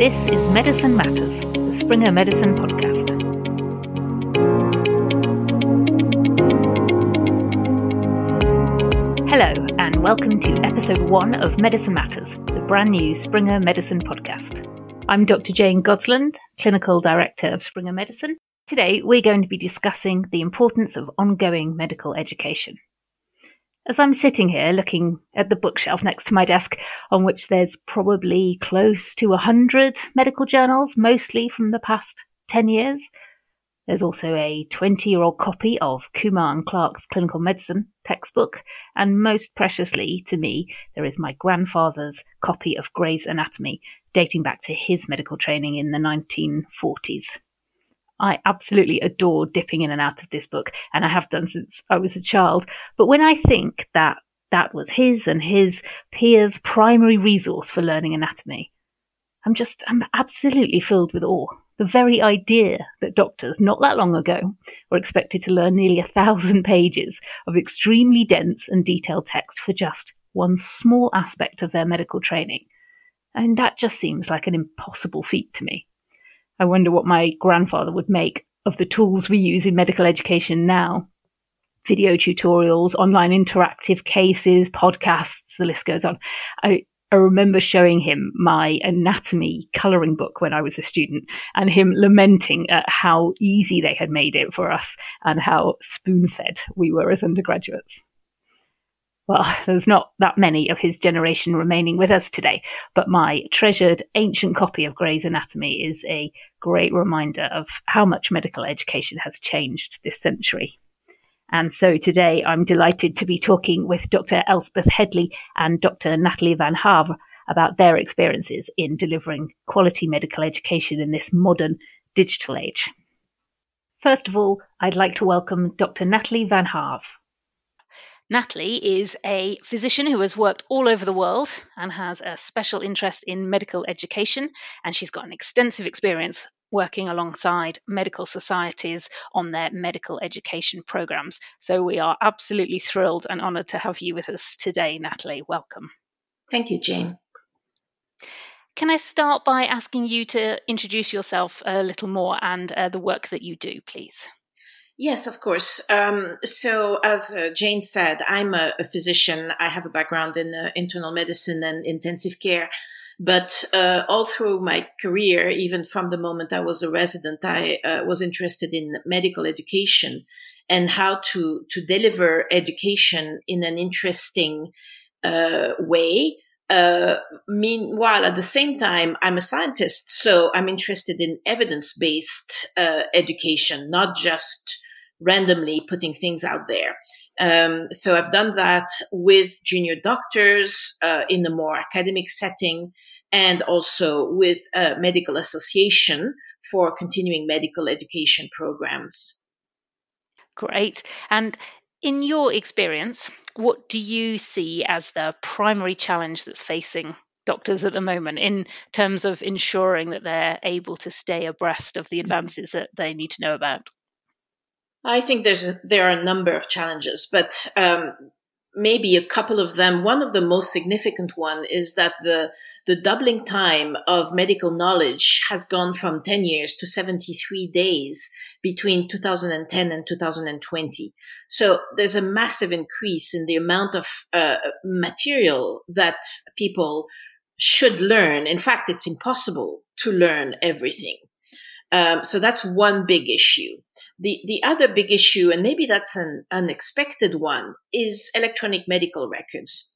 This is Medicine Matters, the Springer Medicine podcast. Hello, and welcome to episode one of Medicine Matters, the brand new Springer Medicine podcast. I'm Dr. Jane Godsland, Clinical Director of Springer Medicine. Today, we're going to be discussing the importance of ongoing medical education. As I'm sitting here looking at the bookshelf next to my desk, on which there's probably close to a hundred medical journals, mostly from the past 10 years, there's also a 20 year old copy of Kumar and Clark's clinical medicine textbook, and most preciously to me, there is my grandfather's copy of Gray's Anatomy, dating back to his medical training in the 1940s. I absolutely adore dipping in and out of this book, and I have done since I was a child. But when I think that that was his and his peers' primary resource for learning anatomy, I'm just, I'm absolutely filled with awe. The very idea that doctors, not that long ago, were expected to learn nearly a thousand pages of extremely dense and detailed text for just one small aspect of their medical training. And that just seems like an impossible feat to me. I wonder what my grandfather would make of the tools we use in medical education now. Video tutorials, online interactive cases, podcasts, the list goes on. I, I remember showing him my anatomy coloring book when I was a student and him lamenting at how easy they had made it for us and how spoon fed we were as undergraduates well, there's not that many of his generation remaining with us today, but my treasured ancient copy of Gray's Anatomy is a great reminder of how much medical education has changed this century. And so today I'm delighted to be talking with Dr. Elspeth Headley and Dr. Natalie Van Havre about their experiences in delivering quality medical education in this modern digital age. First of all, I'd like to welcome Dr. Natalie Van Havre. Natalie is a physician who has worked all over the world and has a special interest in medical education, and she's got an extensive experience working alongside medical societies on their medical education programs. So we are absolutely thrilled and honoured to have you with us today, Natalie. Welcome. Thank you, Jane. Can I start by asking you to introduce yourself a little more and uh, the work that you do, please? Yes, of course. Um, so, as uh, Jane said, I'm a, a, physician. I have a background in uh, internal medicine and intensive care. But uh, all through my career, even from the moment I was a resident, I uh, was interested in medical education and how to to deliver education in an interesting uh, way. Uh, meanwhile, at the same time, I'm a scientist, so I'm interested in evidence based education, not just randomly putting things out there. Um, so I've done that with junior doctors uh, in a more academic setting and also with a medical association for continuing medical education programs. Great. And in your experience, what do you see as the primary challenge that's facing doctors at the moment in terms of ensuring that they're able to stay abreast of the advances that they need to know about? I think there's there are a number of challenges, but um, maybe a couple of them. One of the most significant one is that the the doubling time of medical knowledge has gone from 10 years to 73 days between 2010 and 2020. So there's a massive increase in the amount of uh, material that people should learn. In fact, it's impossible to learn everything. Um, so that's one big issue. The, the other big issue, and maybe that's an unexpected one, is electronic medical records.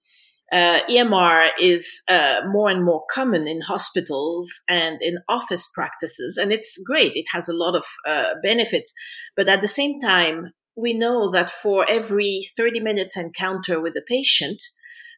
Uh, EMR is uh, more and more common in hospitals and in office practices, and it's great. It has a lot of uh, benefits. But at the same time, we know that for every 30 minutes encounter with a patient,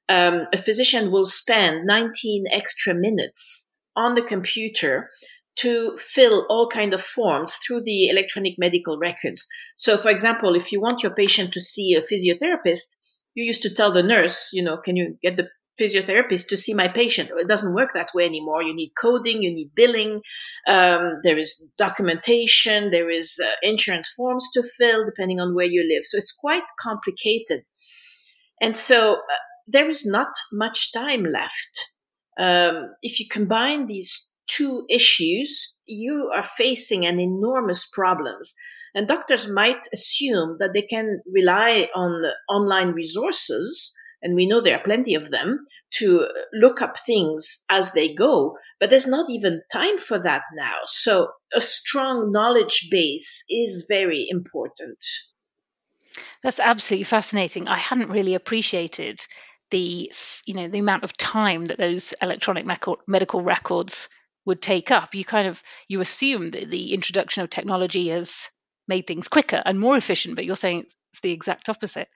um, a physician will spend 19 extra minutes on the computer to fill all kind of forms through the electronic medical records. So, for example, if you want your patient to see a physiotherapist, you used to tell the nurse, you know, can you get the physiotherapist to see my patient? It doesn't work that way anymore. You need coding, you need billing, um, there is documentation, there is uh, insurance forms to fill depending on where you live. So it's quite complicated. And so uh, there is not much time left. Um, if you combine these two issues, you are facing an enormous problems. And doctors might assume that they can rely on online resources, and we know there are plenty of them, to look up things as they go. But there's not even time for that now. So a strong knowledge base is very important. That's absolutely fascinating. I hadn't really appreciated the you know the amount of time that those electronic medical records would take up. You kind of you assume that the introduction of technology has made things quicker and more efficient, but you're saying it's, the exact opposite.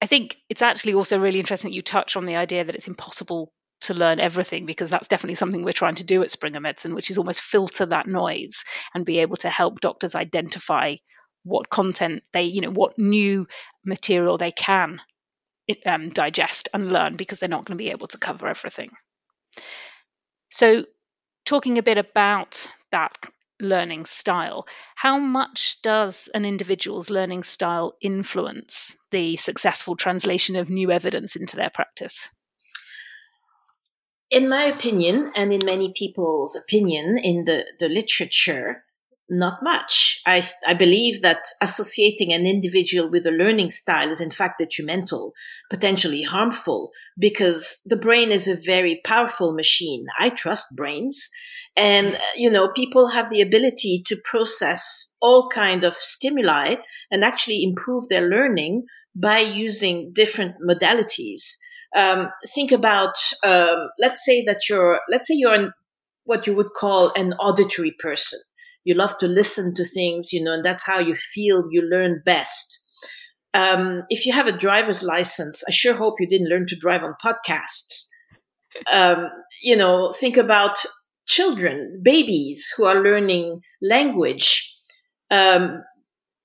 I think it's actually also really interesting that you touch on the idea that it's impossible to learn everything because that's definitely something we're trying to do at Springer Medicine, which is almost filter that noise and be able to help doctors identify what content they, you know, what new material they can um, digest and learn because they're not going to be able to cover everything. So, talking a bit about that learning style, how much does an individual's learning style influence the successful translation of new evidence into their practice? In my opinion, and in many people's opinion in the, the literature, not much. I, I believe that associating an individual with a learning style is in fact detrimental, potentially harmful, because the brain is a very powerful machine. I trust brains. And, you know, people have the ability to process all kind of stimuli and actually improve their learning by using different modalities. Um, think about, um, let's say that you're, let's say you're an, what you would call an auditory person you love to listen to things, you know, and that's how you feel you learn best. Um, if you have a driver's license, I sure hope you didn't learn to drive on podcasts. Um, you know, think about children, babies who are learning language. Um,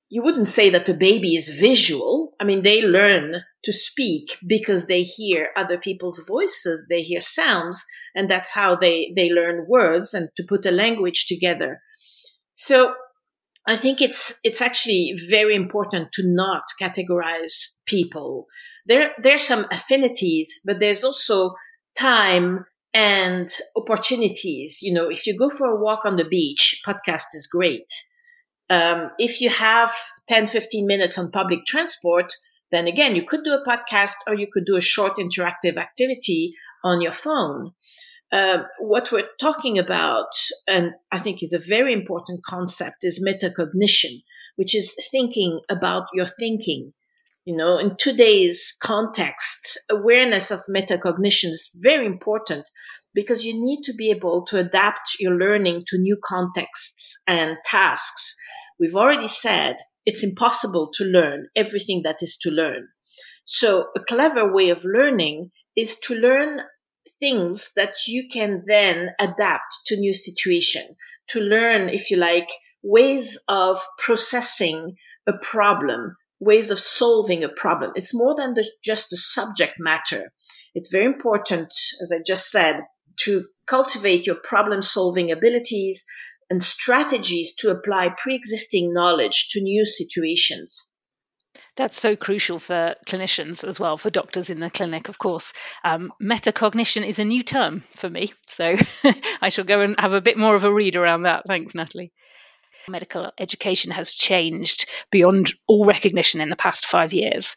you wouldn't say that the baby is visual. I mean, they learn to speak because they hear other people's voices, they hear sounds, and that's how they, they learn words and to put a language together. So I think it's it's actually very important to not categorize people. There there's some affinities, but there's also time and opportunities. You know, if you go for a walk on the beach, podcast is great. Um, if you have 10, 15 minutes on public transport, then again, you could do a podcast or you could do a short interactive activity on your phone. Uh, what we're talking about, and I think is a very important concept, is metacognition, which is thinking about your thinking. You know, in today's context, awareness of metacognition is very important because you need to be able to adapt your learning to new contexts and tasks. We've already said it's impossible to learn everything that is to learn. So a clever way of learning is to learn things that you can then adapt to new situation to learn if you like ways of processing a problem ways of solving a problem. It's more than the, just the subject matter. It's very important as i just said to cultivate your problem solving abilities and strategies to apply pre-existing knowledge to new situations that's so crucial for clinicians as well, for doctors in the clinic, of course. Um, metacognition is a new term for me, so I shall go and have a bit more of a read around that. Thanks, Natalie. Medical education has changed beyond all recognition in the past five years.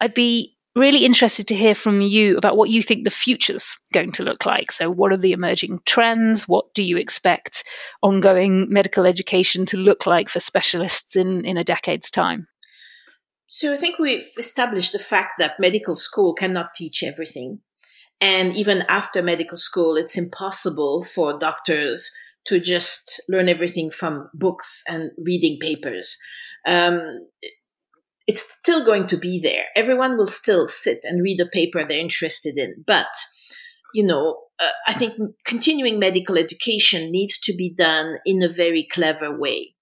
I'd be really interested to hear from you about what you think the future's going to look like. So, what are the emerging trends? What do you expect ongoing medical education to look like for specialists in, in a decade's time? So I think we've established the fact that medical school cannot teach everything. And even after medical school, it's impossible for doctors to just learn everything from books and reading papers. Um, it's still going to be there. Everyone will still sit and read a paper they're interested in. But, you know, uh, I think continuing medical education needs to be done in a very clever way.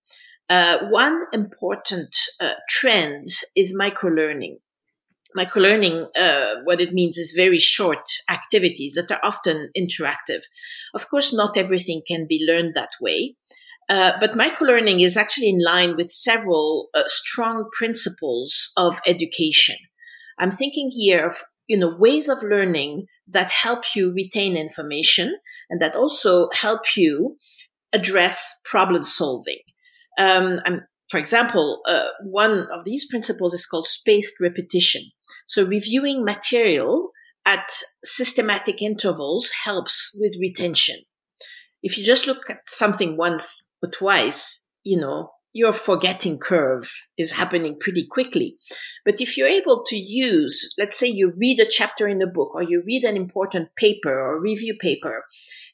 Uh, one important uh, trend is microlearning. Microlearning, uh, what it means is very short activities that are often interactive. Of course, not everything can be learned that way. Uh, but microlearning is actually in line with several uh, strong principles of education. I'm thinking here of you know, ways of learning that help you retain information and that also help you address problem solving. Um, for example, uh, one of these principles is called spaced repetition. So reviewing material at systematic intervals helps with retention. If you just look at something once or twice, you know, your forgetting curve is happening pretty quickly. But if you're able to use, let's say you read a chapter in a book or you read an important paper or review paper,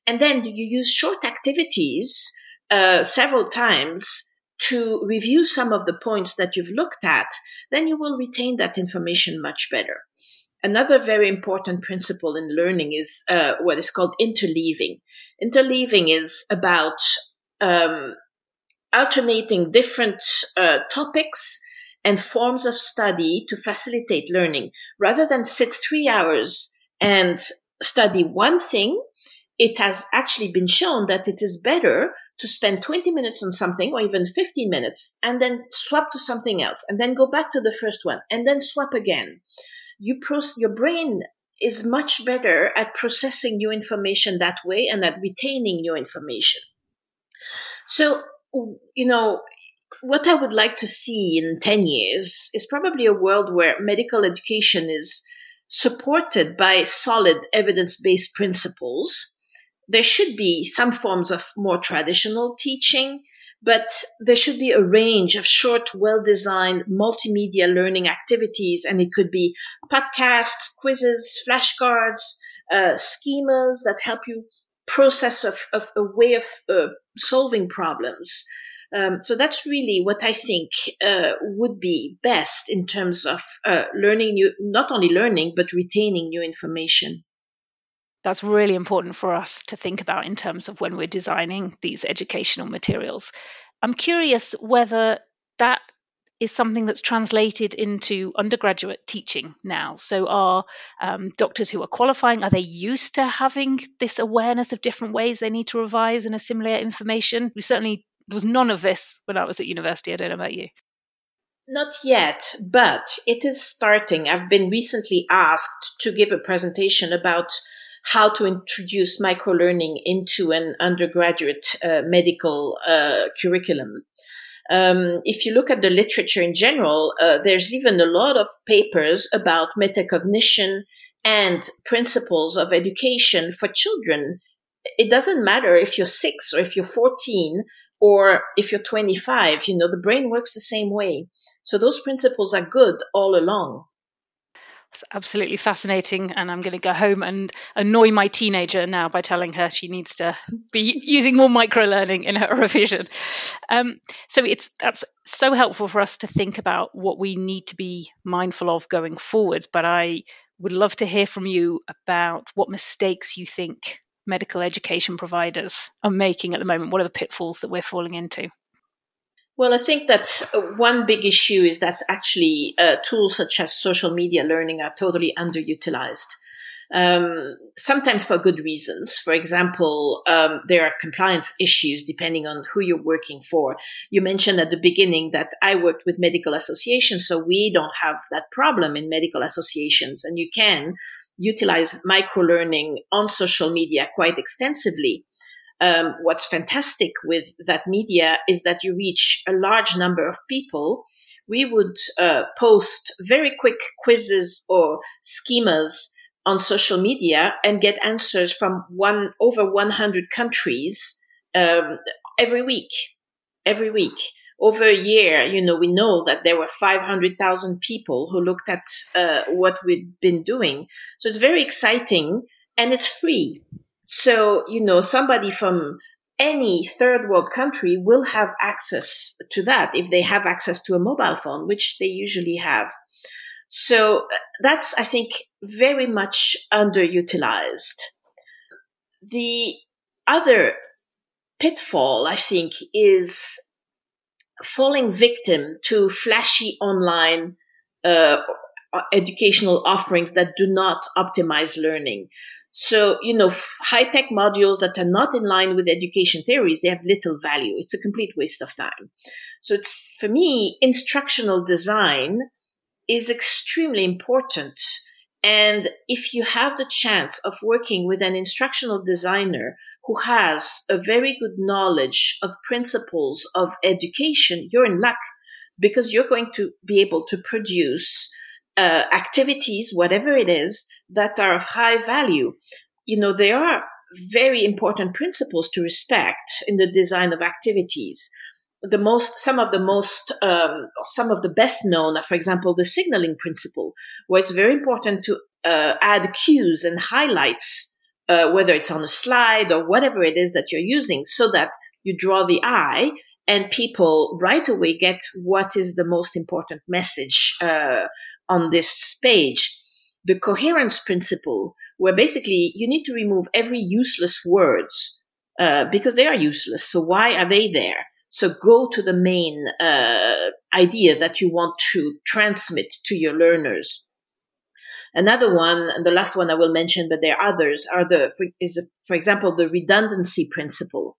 and then you use short activities uh, several times to review some of the points that you've looked at, then you will retain that information much better. Another very important principle in learning is uh, what is called interleaving. Interleaving is about um, alternating different uh, topics and forms of study to facilitate learning. Rather than sit three hours and study one thing, it has actually been shown that it is better to spend 20 minutes on something or even 15 minutes and then swap to something else and then go back to the first one and then swap again. You your brain is much better at processing new information that way and at retaining new information. So you know, what I would like to see in 10 years is probably a world where medical education is supported by solid evidence based principles. There should be some forms of more traditional teaching, but there should be a range of short, well designed multimedia learning activities. And it could be podcasts, quizzes, flashcards, uh, schemas that help you process of, of a way of uh, solving problems. Um, so that's really what I think uh, would be best in terms of uh, learning new, not only learning, but retaining new information. That's really important for us to think about in terms of when we're designing these educational materials. I'm curious whether that is something that's translated into undergraduate teaching now. So, are um, doctors who are qualifying are they used to having this awareness of different ways they need to revise and assimilate information? We certainly there was none of this when I was at university. I don't know about you. Not yet, but it is starting. I've been recently asked to give a presentation about how to introduce microlearning into an undergraduate uh, medical uh, curriculum. Um, if you look at the literature in general, uh, there's even a lot of papers about metacognition and principles of education for children. It doesn't matter if you're six or if you're 14 or if you're 25, you know, the brain works the same way. So those principles are good all along. It's absolutely fascinating. And I'm going to go home and annoy my teenager now by telling her she needs to be using more micro learning in her revision. Um, so it's that's so helpful for us to think about what we need to be mindful of going forwards. But I would love to hear from you about what mistakes you think medical education providers are making at the moment? What are the pitfalls that we're falling into? Well, I think that one big issue is that actually uh, tools such as social media learning are totally underutilized. Um, sometimes for good reasons. For example, um, there are compliance issues depending on who you're working for. You mentioned at the beginning that I worked with medical associations, so we don't have that problem in medical associations, and you can utilize micro learning on social media quite extensively. Um, what's fantastic with that media is that you reach a large number of people. We would uh, post very quick quizzes or schemas on social media and get answers from one over 100 countries um, every week. Every week over a year, you know, we know that there were 500,000 people who looked at uh, what we've been doing. So it's very exciting and it's free. So, you know, somebody from any third world country will have access to that if they have access to a mobile phone, which they usually have. So uh, that's, I think, very much underutilized. The other pitfall, I think, is falling victim to flashy online uh, educational offerings that do not optimize learning. So, you know, high tech modules that are not in line with education theories, they have little value. It's a complete waste of time. So it's, for me, instructional design is extremely important. And if you have the chance of working with an instructional designer who has a very good knowledge of principles of education, you're in luck because you're going to be able to produce uh, activities, whatever it is, that are of high value. You know, there are very important principles to respect in the design of activities. The most, some of the most, um, some of the best known are, for example, the signaling principle, where it's very important to uh, add cues and highlights, uh, whether it's on a slide or whatever it is that you're using, so that you draw the eye and people right away get what is the most important message uh, on this page. The coherence principle, where basically you need to remove every useless words uh, because they are useless. So why are they there? So go to the main uh, idea that you want to transmit to your learners. Another one, and the last one I will mention, but there are others, are the for, is for example the redundancy principle.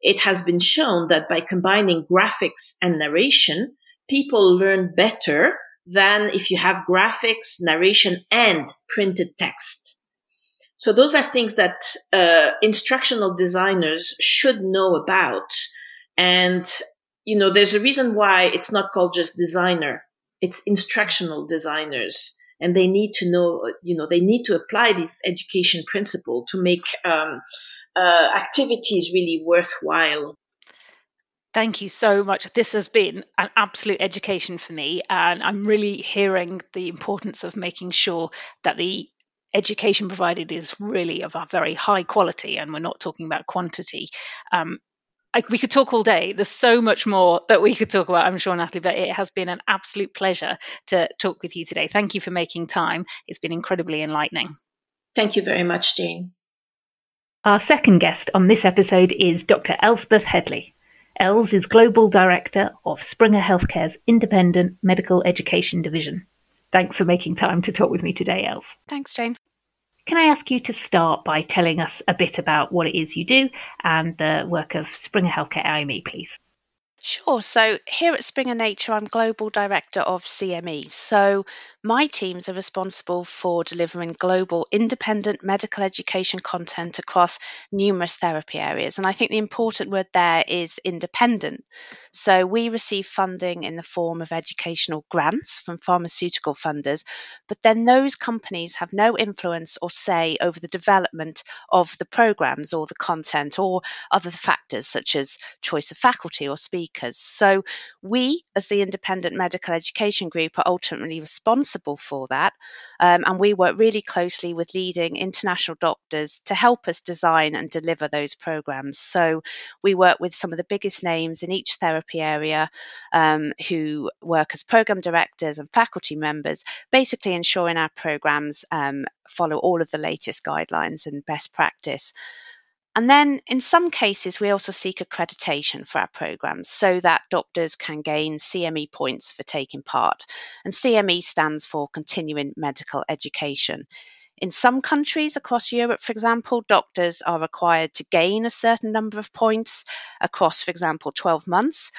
It has been shown that by combining graphics and narration, people learn better than if you have graphics, narration, and printed text. So those are things that uh, instructional designers should know about. And, you know, there's a reason why it's not called just designer. It's instructional designers. And they need to know, you know, they need to apply this education principle to make um, uh, activities really worthwhile. Thank you so much. This has been an absolute education for me, and I'm really hearing the importance of making sure that the education provided is really of a very high quality, and we're not talking about quantity. Um, I, we could talk all day. There's so much more that we could talk about, I'm sure, Natalie, but it has been an absolute pleasure to talk with you today. Thank you for making time. It's been incredibly enlightening. Thank you very much, Jane. Our second guest on this episode is Dr. Elspeth Headley. Els is Global Director of Springer Healthcare's Independent Medical Education Division. Thanks for making time to talk with me today, Els. Thanks, Jane. Can I ask you to start by telling us a bit about what it is you do and the work of Springer Healthcare IME, please? Sure. So here at Springer Nature, I'm Global Director of CME. So my teams are responsible for delivering global independent medical education content across numerous therapy areas. And I think the important word there is independent. So we receive funding in the form of educational grants from pharmaceutical funders, but then those companies have no influence or say over the development of the programs or the content or other factors such as choice of faculty or speakers. So we, as the independent medical education group, are ultimately responsible responsible for that. Um, and we work really closely with leading international doctors to help us design and deliver those programs. So we work with some of the biggest names in each therapy area um, who work as program directors and faculty members, basically ensuring our programs um, follow all of the latest guidelines and best practice. And then in some cases, we also seek accreditation for our programs so that doctors can gain CME points for taking part. And CME stands for Continuing Medical Education. In some countries across Europe, for example, doctors are required to gain a certain number of points across, for example, 12 months.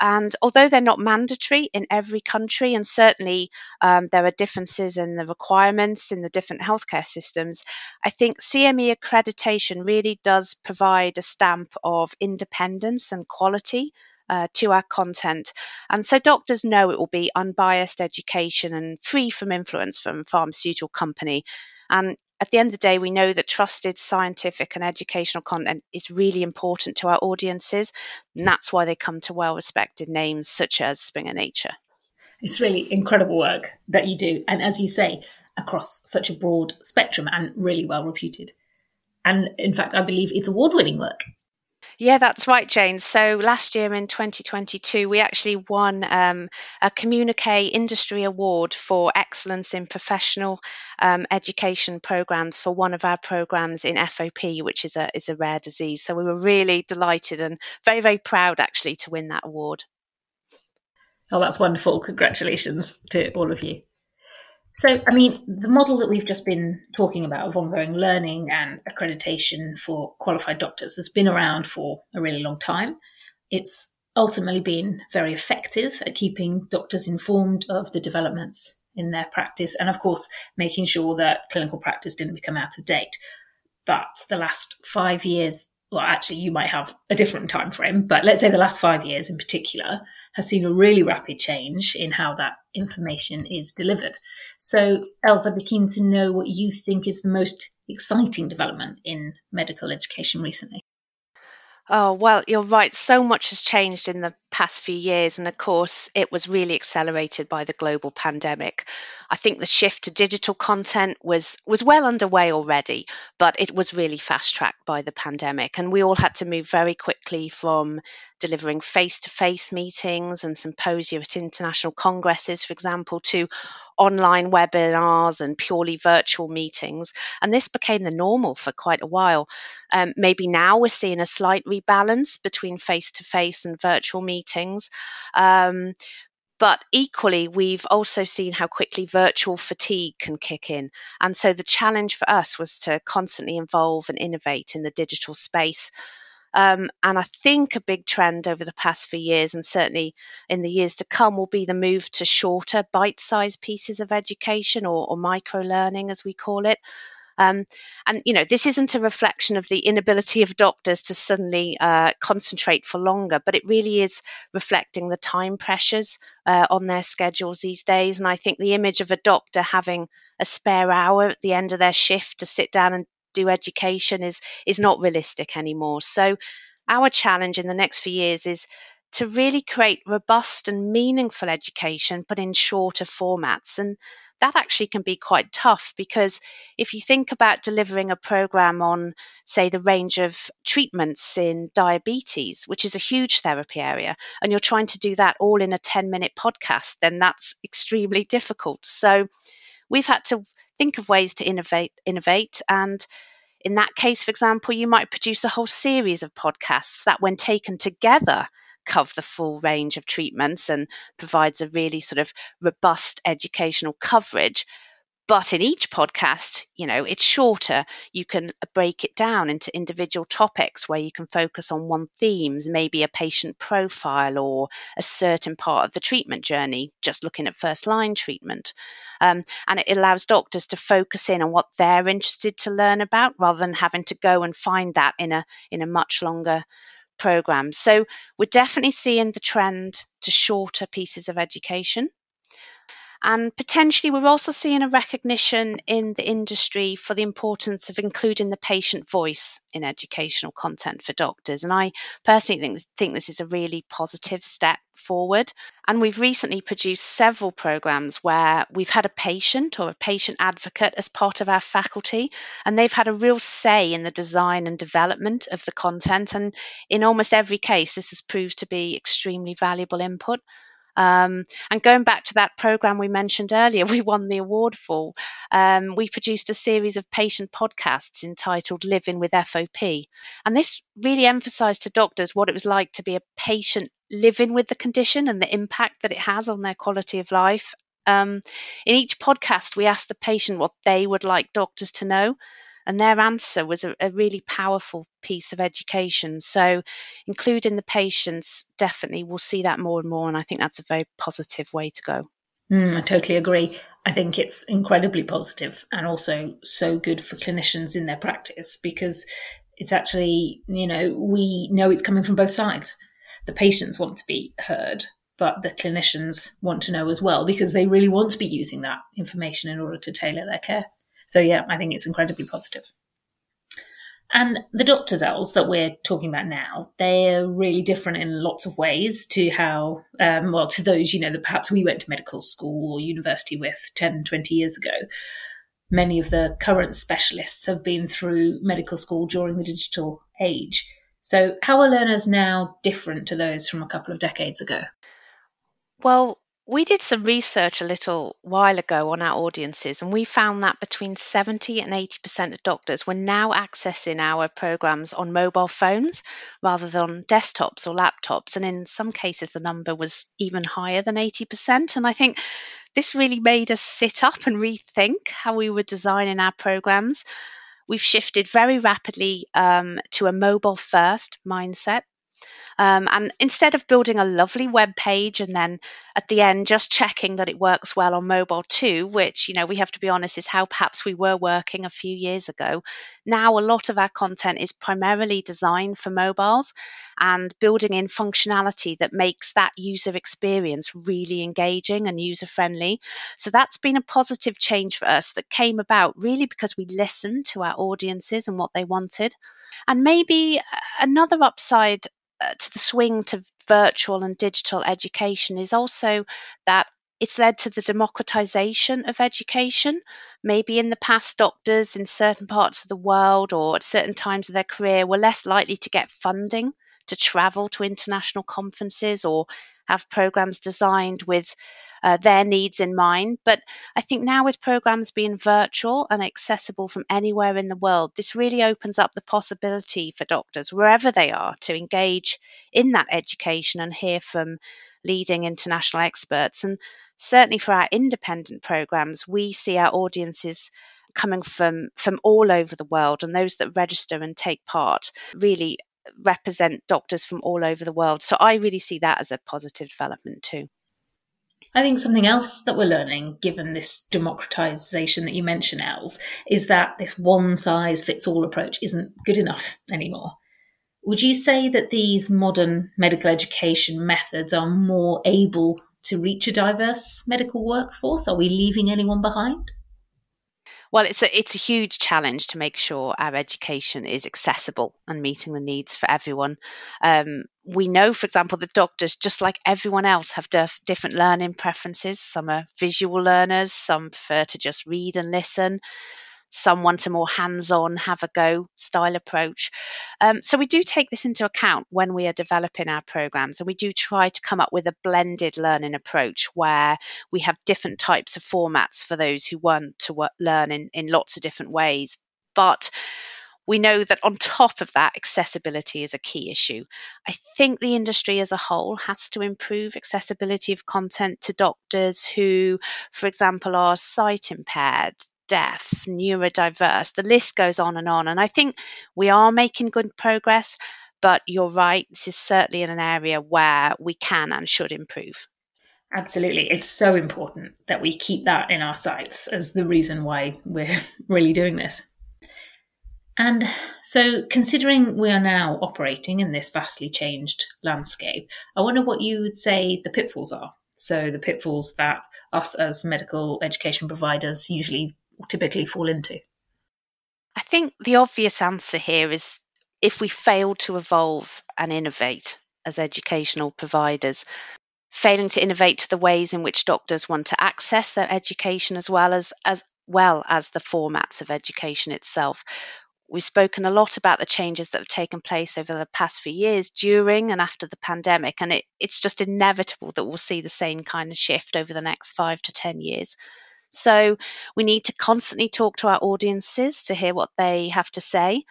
And although they're not mandatory in every country, and certainly um, there are differences in the requirements in the different healthcare systems, I think CME accreditation really does provide a stamp of independence and quality uh, to our content. And so doctors know it will be unbiased education and free from influence from pharmaceutical company. And at the end of the day, we know that trusted scientific and educational content is really important to our audiences. And that's why they come to well respected names such as Springer Nature. It's really incredible work that you do. And as you say, across such a broad spectrum and really well reputed. And in fact, I believe it's award winning work. Yeah, that's right, Jane. So last year in 2022, we actually won um, a Communique Industry Award for excellence in professional um, education programs for one of our programs in FOP, which is a is a rare disease. So we were really delighted and very very proud actually to win that award. Oh, that's wonderful! Congratulations to all of you. So, I mean, the model that we've just been talking about of ongoing learning and accreditation for qualified doctors has been around for a really long time. It's ultimately been very effective at keeping doctors informed of the developments in their practice, and of course, making sure that clinical practice didn't become out of date. But the last five years, well, actually, you might have a different time frame, but let's say the last five years in particular has seen a really rapid change in how that information is delivered. So, Els, I'd be keen to know what you think is the most exciting development in medical education recently. Oh, well, you're right. So much has changed in the past few years. And of course, it was really accelerated by the global pandemic. I think the shift to digital content was, was well underway already, but it was really fast tracked by the pandemic. And we all had to move very quickly from delivering face to face meetings and symposia at international congresses, for example, to online webinars and purely virtual meetings. And this became the normal for quite a while. Um, maybe now we're seeing a slight rebalance between face to face and virtual meetings. Um, but equally, we've also seen how quickly virtual fatigue can kick in. And so the challenge for us was to constantly evolve and innovate in the digital space. Um, and I think a big trend over the past few years, and certainly in the years to come, will be the move to shorter, bite sized pieces of education or, or micro learning, as we call it. Um, and you know, this isn't a reflection of the inability of doctors to suddenly uh, concentrate for longer, but it really is reflecting the time pressures uh, on their schedules these days. And I think the image of a doctor having a spare hour at the end of their shift to sit down and do education is is not realistic anymore. So our challenge in the next few years is to really create robust and meaningful education, but in shorter formats. And that actually can be quite tough because if you think about delivering a program on, say, the range of treatments in diabetes, which is a huge therapy area, and you're trying to do that all in a 10 minute podcast, then that's extremely difficult. So we've had to think of ways to innovate, innovate and in that case, for example, you might produce a whole series of podcasts that, when taken together, cover the full range of treatments and provides a really sort of robust educational coverage. But in each podcast, you know, it's shorter. You can break it down into individual topics where you can focus on one themes, maybe a patient profile or a certain part of the treatment journey, just looking at first line treatment. Um, and it allows doctors to focus in on what they're interested to learn about rather than having to go and find that in a in a much longer program. So we're definitely seeing the trend to shorter pieces of education. And potentially, we're also seeing a recognition in the industry for the importance of including the patient voice in educational content for doctors. And I personally think, think this is a really positive step forward. And we've recently produced several programs where we've had a patient or a patient advocate as part of our faculty, and they've had a real say in the design and development of the content. And in almost every case, this has proved to be extremely valuable input. Um, and going back to that program we mentioned earlier, we won the award for. Um, we produced a series of patient podcasts entitled Living with FOP. And this really emphasized to doctors what it was like to be a patient living with the condition and the impact that it has on their quality of life. Um, in each podcast, we asked the patient what they would like doctors to know and their answer was a, a, really powerful piece of education. So, including the patients, definitely we'll see that more and more. And I think that's a very positive way to go. Mm, I totally agree. I think it's incredibly positive and also so good for clinicians in their practice because it's actually, you know, we know it's coming from both sides. The patients want to be heard, but the clinicians want to know as well because they really want to be using that information in order to tailor their care. So yeah, I think it's incredibly positive. And the doctors' Els that we're talking about now, they're really different in lots of ways to how, um, well, to those, you know, that perhaps we went to medical school or university with 10, 20 years ago. Many of the current specialists have been through medical school during the digital age. So, how are learners now different to those from a couple of decades ago? Well, we did some research a little while ago on our audiences, and we found that between 70 and 80% of doctors were now accessing our programs on mobile phones rather than on desktops or laptops. And in some cases, the number was even higher than 80%. And I think this really made us sit up and rethink how we were designing our programs. We've shifted very rapidly um, to a mobile first mindset Um, and instead of building a lovely web page and then at the end just checking that it works well on mobile too, which, you know, we have to be honest is how perhaps we were working a few years ago, now a lot of our content is primarily designed for mobiles and building in functionality that makes that user experience really engaging and user friendly. So that's been a positive change for us that came about really because we listened to our audiences and what they wanted. And maybe another upside uh, Uh, to the swing to virtual and digital education is also that it's led to the democratization of education. Maybe in the past, doctors in certain parts of the world or at certain times of their career were less likely to get funding to travel to international conferences or have programs designed with uh, their needs in mind. But I think now, with programs being virtual and accessible from anywhere in the world, this really opens up the possibility for doctors, wherever they are, to engage in that education and hear from leading international experts. And certainly for our independent programs, we see our audiences coming from from all over the world and those that register and take part really represent doctors from all over the world. So I really see that as a positive development too. I think something else that we're learning, given this democratization that you mentioned, Els, is that this one size fits all approach isn't good enough anymore. Would you say that these modern medical education methods are more able to reach a diverse medical workforce? Are we leaving anyone behind? Well, it's a it's a huge challenge to make sure our education is accessible and meeting the needs for everyone. Um, we know, for example, that doctors, just like everyone else, have dif- different learning preferences. Some are visual learners, some prefer to just read and listen some want a more hands on, have a go style approach. Um, so we do take this into account when we are developing our programs, and we do try to come up with a blended learning approach where we have different types of formats for those who want to work, learn in, in lots of different ways. But we know that on top of that, accessibility is a key issue. I think the industry as a whole has to improve accessibility of content to doctors who, for example, are sight impaired, deaf, neurodiverse. The list goes on and on. And I think we are making good progress, but you're right, this is certainly in an area where we can and should improve. Absolutely. It's so important that we keep that in our sights as the reason why we're really doing this. And so, considering we are now operating in this vastly changed landscape, I wonder what you would say the pitfalls are. So, the pitfalls that us as medical education providers usually typically fall into? I think the obvious answer here is if we fail to evolve and innovate as educational providers, failing to innovate to the ways in which doctors want to access their education as well as as well as the formats of education itself. We've spoken a lot about the changes that have taken place over the past few years during and after the pandemic, and it, it's just inevitable that we'll see the same kind of shift over the next five to 10 years. So we need to constantly talk to our audiences to hear what they have to say.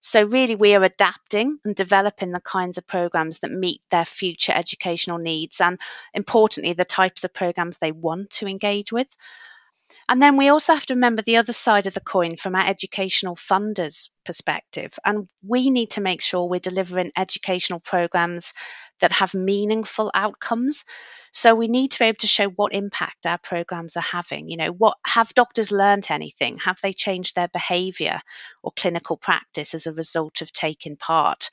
So, really, we are adapting and developing the kinds of programs that meet their future educational needs and, importantly, the types of programs they want to engage with. And then we also have to remember the other side of the coin from our educational funders' perspective. And we need to make sure we're delivering educational programs that have meaningful outcomes. So we need to be able to show what impact our programs are having. You know, what have doctors learned anything? Have they changed their behavior or clinical practice as a result of taking part?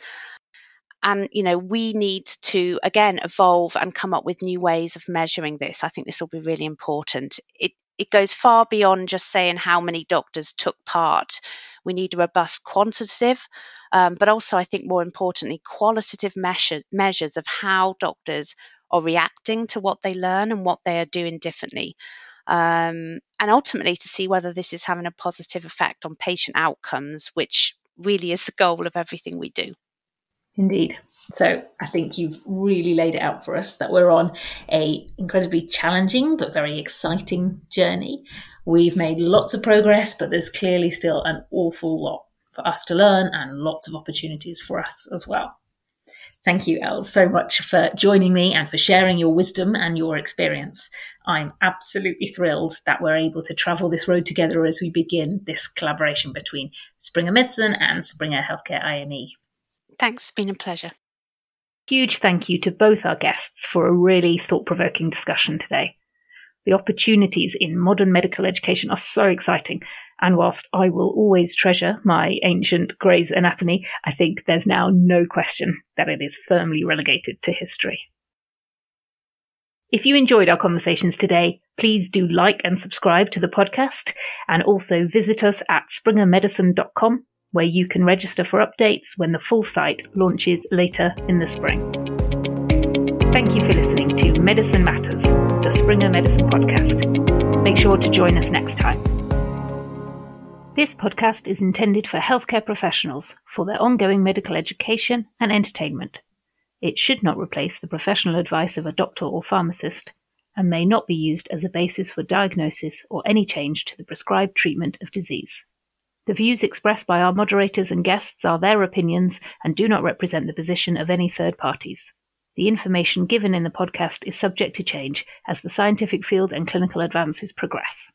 And, you know, we need to, again, evolve and come up with new ways of measuring this. I think this will be really important. It, it goes far beyond just saying how many doctors took part. We need robust quantitative, um, but also, I think more importantly, qualitative measures, measures of how doctors are reacting to what they learn and what they are doing differently. Um, and ultimately to see whether this is having a positive effect on patient outcomes, which really is the goal of everything we do. Indeed. So I think you've really laid it out for us that we're on a incredibly challenging but very exciting journey. We've made lots of progress, but there's clearly still an awful lot for us to learn and lots of opportunities for us as well. Thank you, Els, so much for joining me and for sharing your wisdom and your experience. I'm absolutely thrilled that we're able to travel this road together as we begin this collaboration between Springer Medicine and Springer Healthcare IME. Thanks, it's been a pleasure. Huge thank you to both our guests for a really thought provoking discussion today. The opportunities in modern medical education are so exciting, and whilst I will always treasure my ancient Gray's Anatomy, I think there's now no question that it is firmly relegated to history. If you enjoyed our conversations today, please do like and subscribe to the podcast and also visit us at springermedicine.com where you can register for updates when the full site launches later in the spring. Thank you for listening to Medicine Matters, the Springer Medicine podcast. Make sure to join us next time. This podcast is intended for healthcare professionals for their ongoing medical education and entertainment. It should not replace the professional advice of a doctor or pharmacist and may not be used as a basis for diagnosis or any change to the prescribed treatment of disease. The views expressed by our moderators and guests are their opinions and do not represent the position of any third parties. The information given in the podcast is subject to change as the scientific field and clinical advances progress.